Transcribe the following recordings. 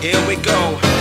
Here we go.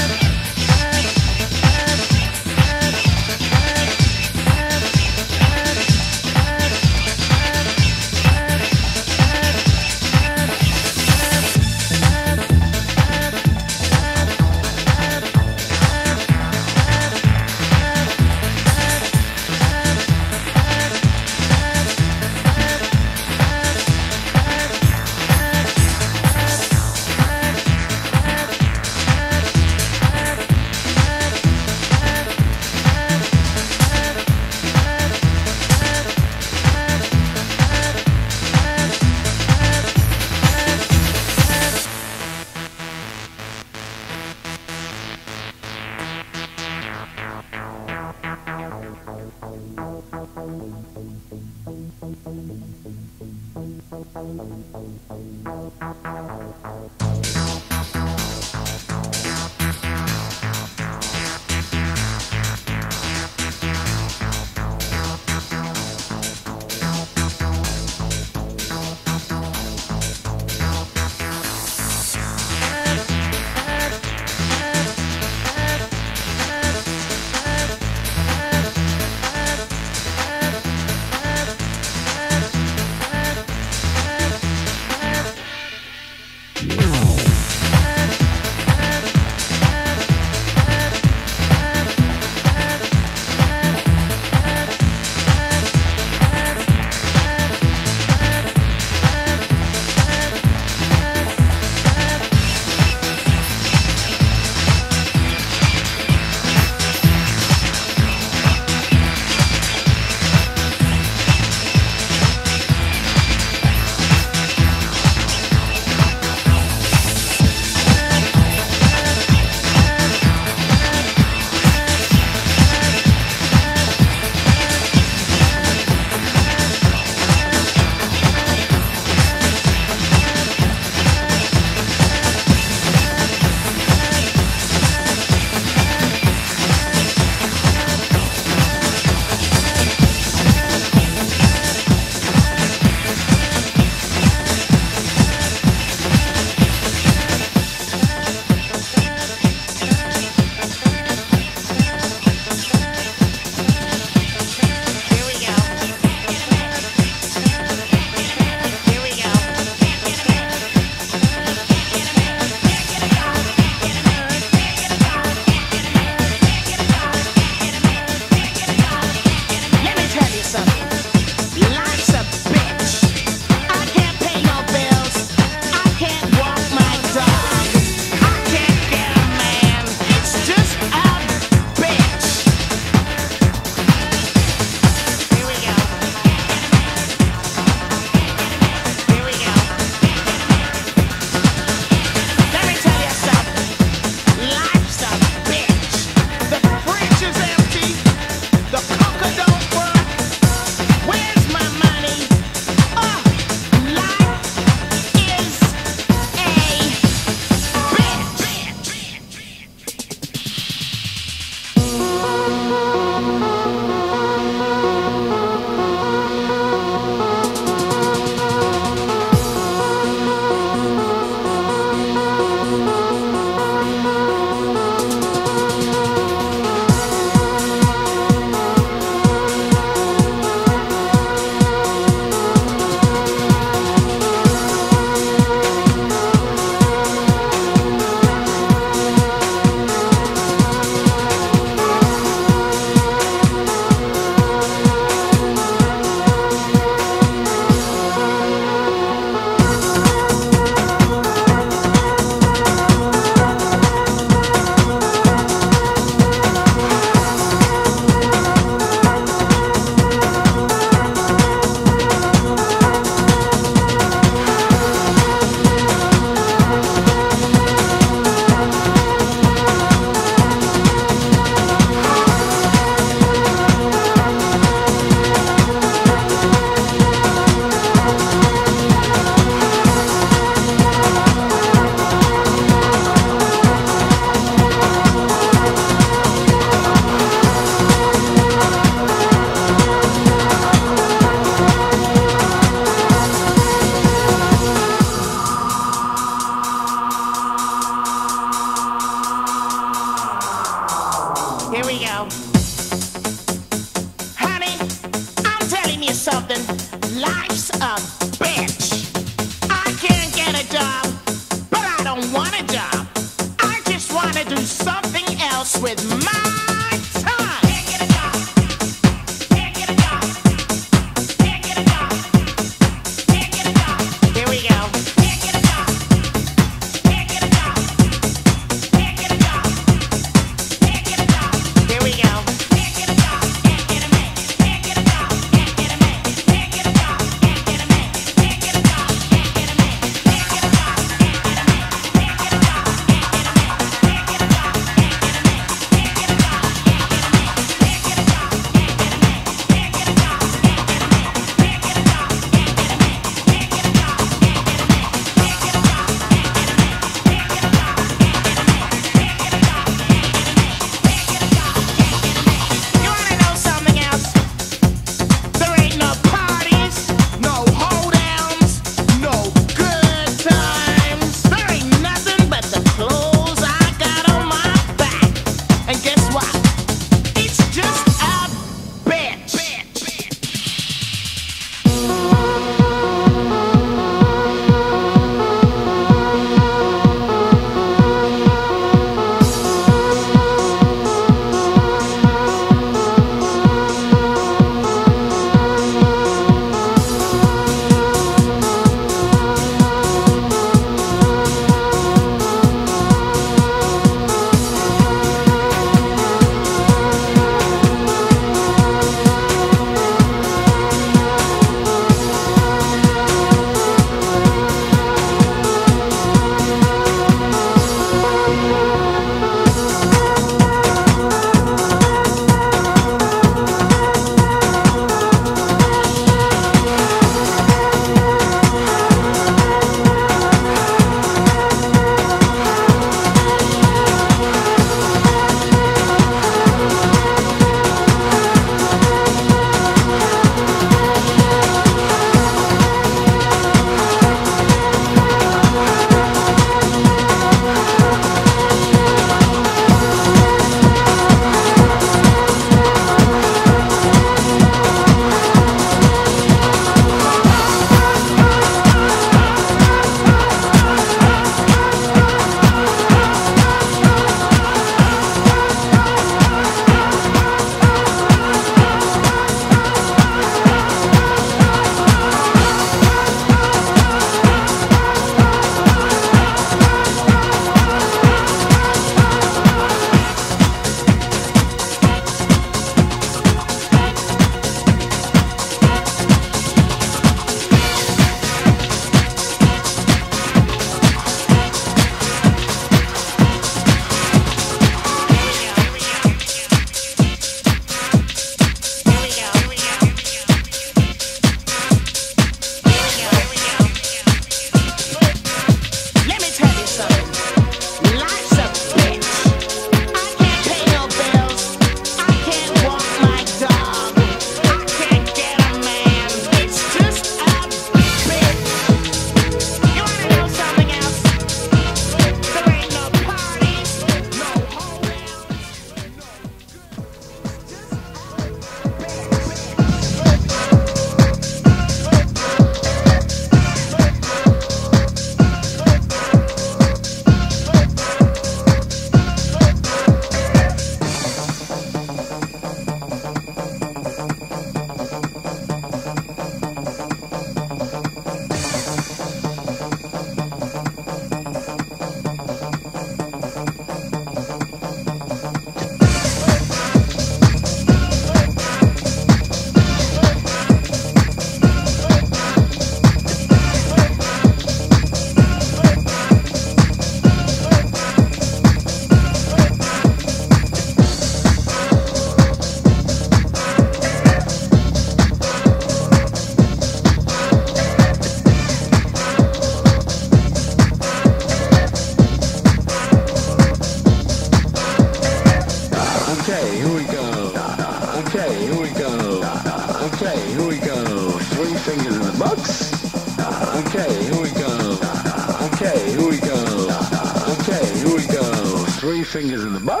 Fingers in the box.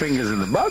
Fingers in the box.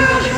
Oh, my God.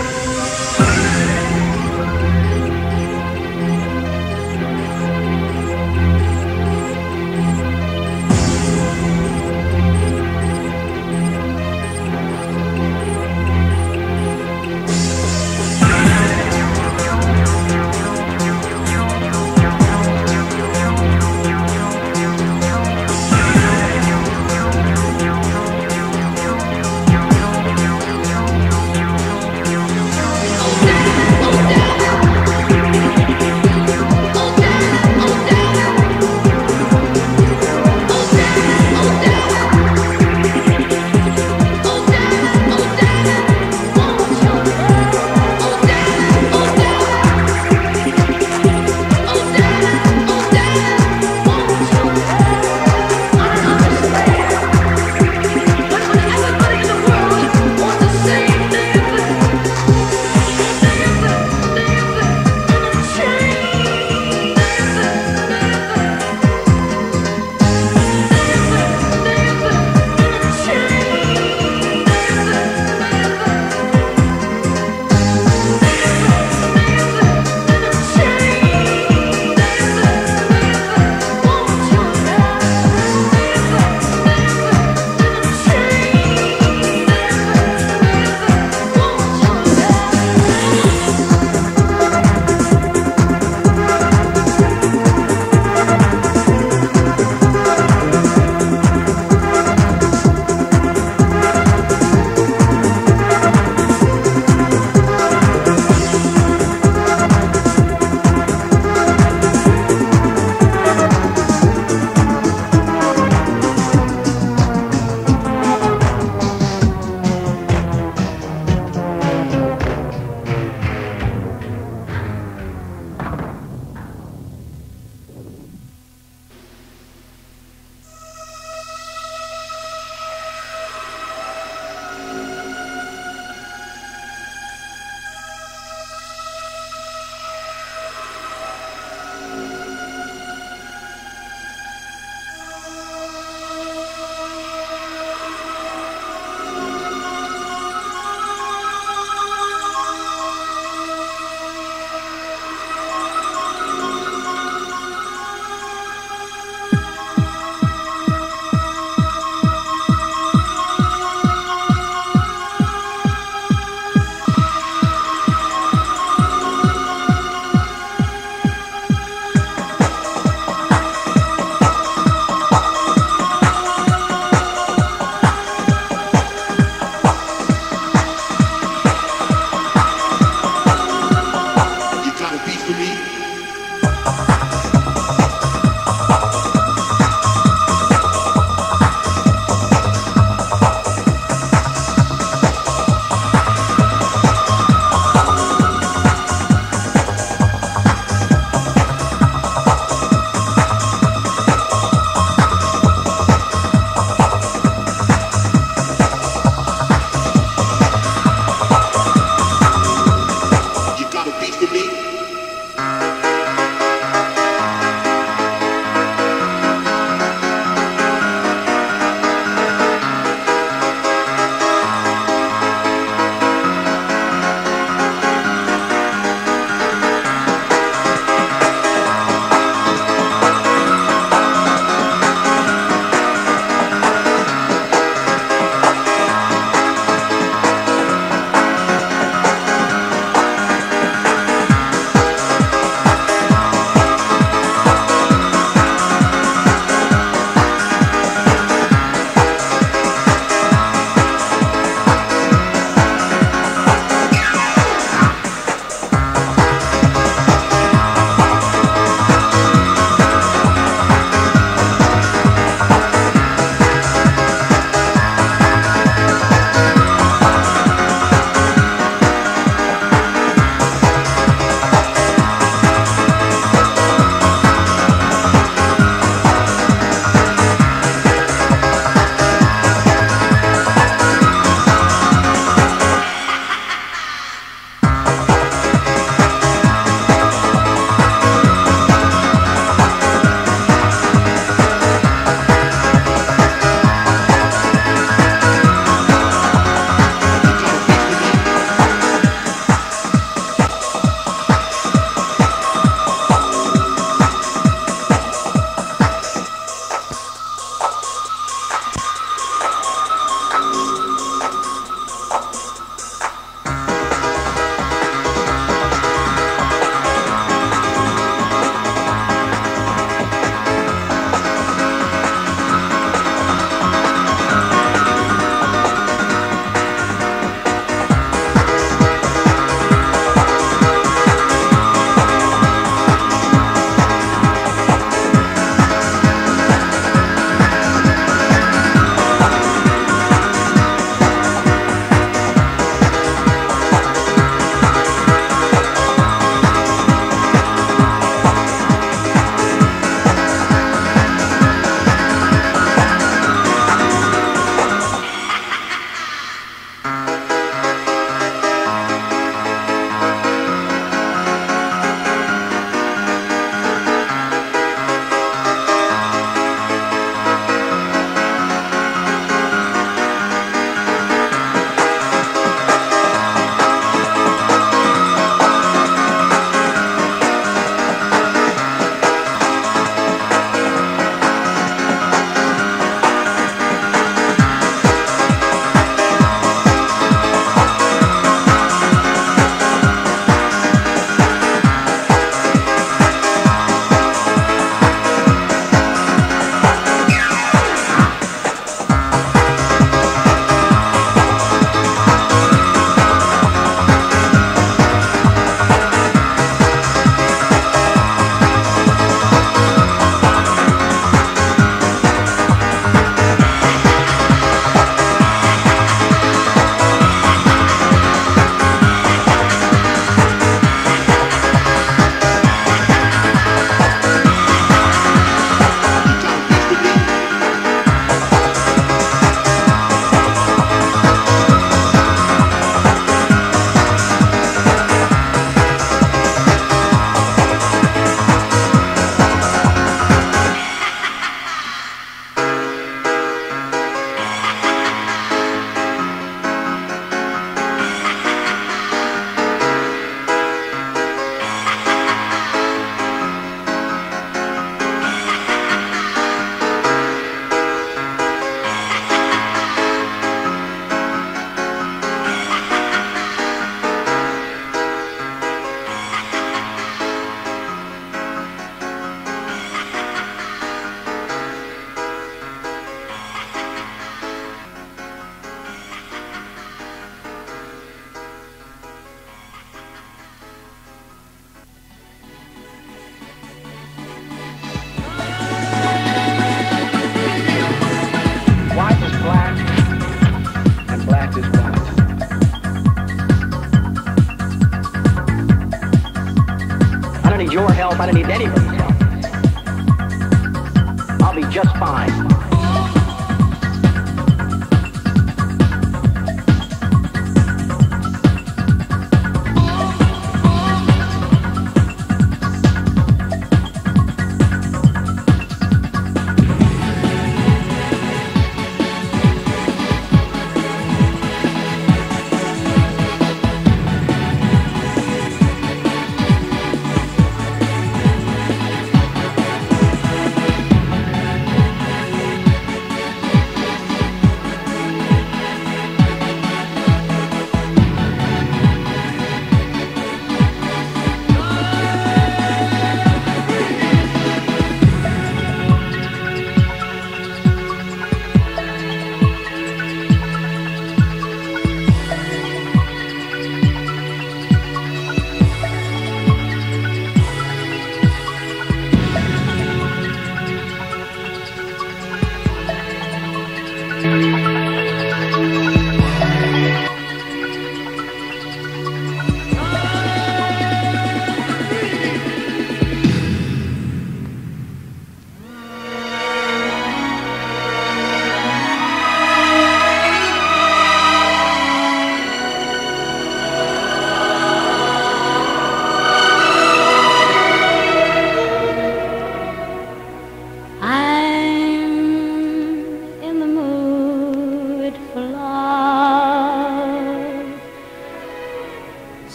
I don't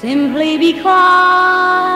simply because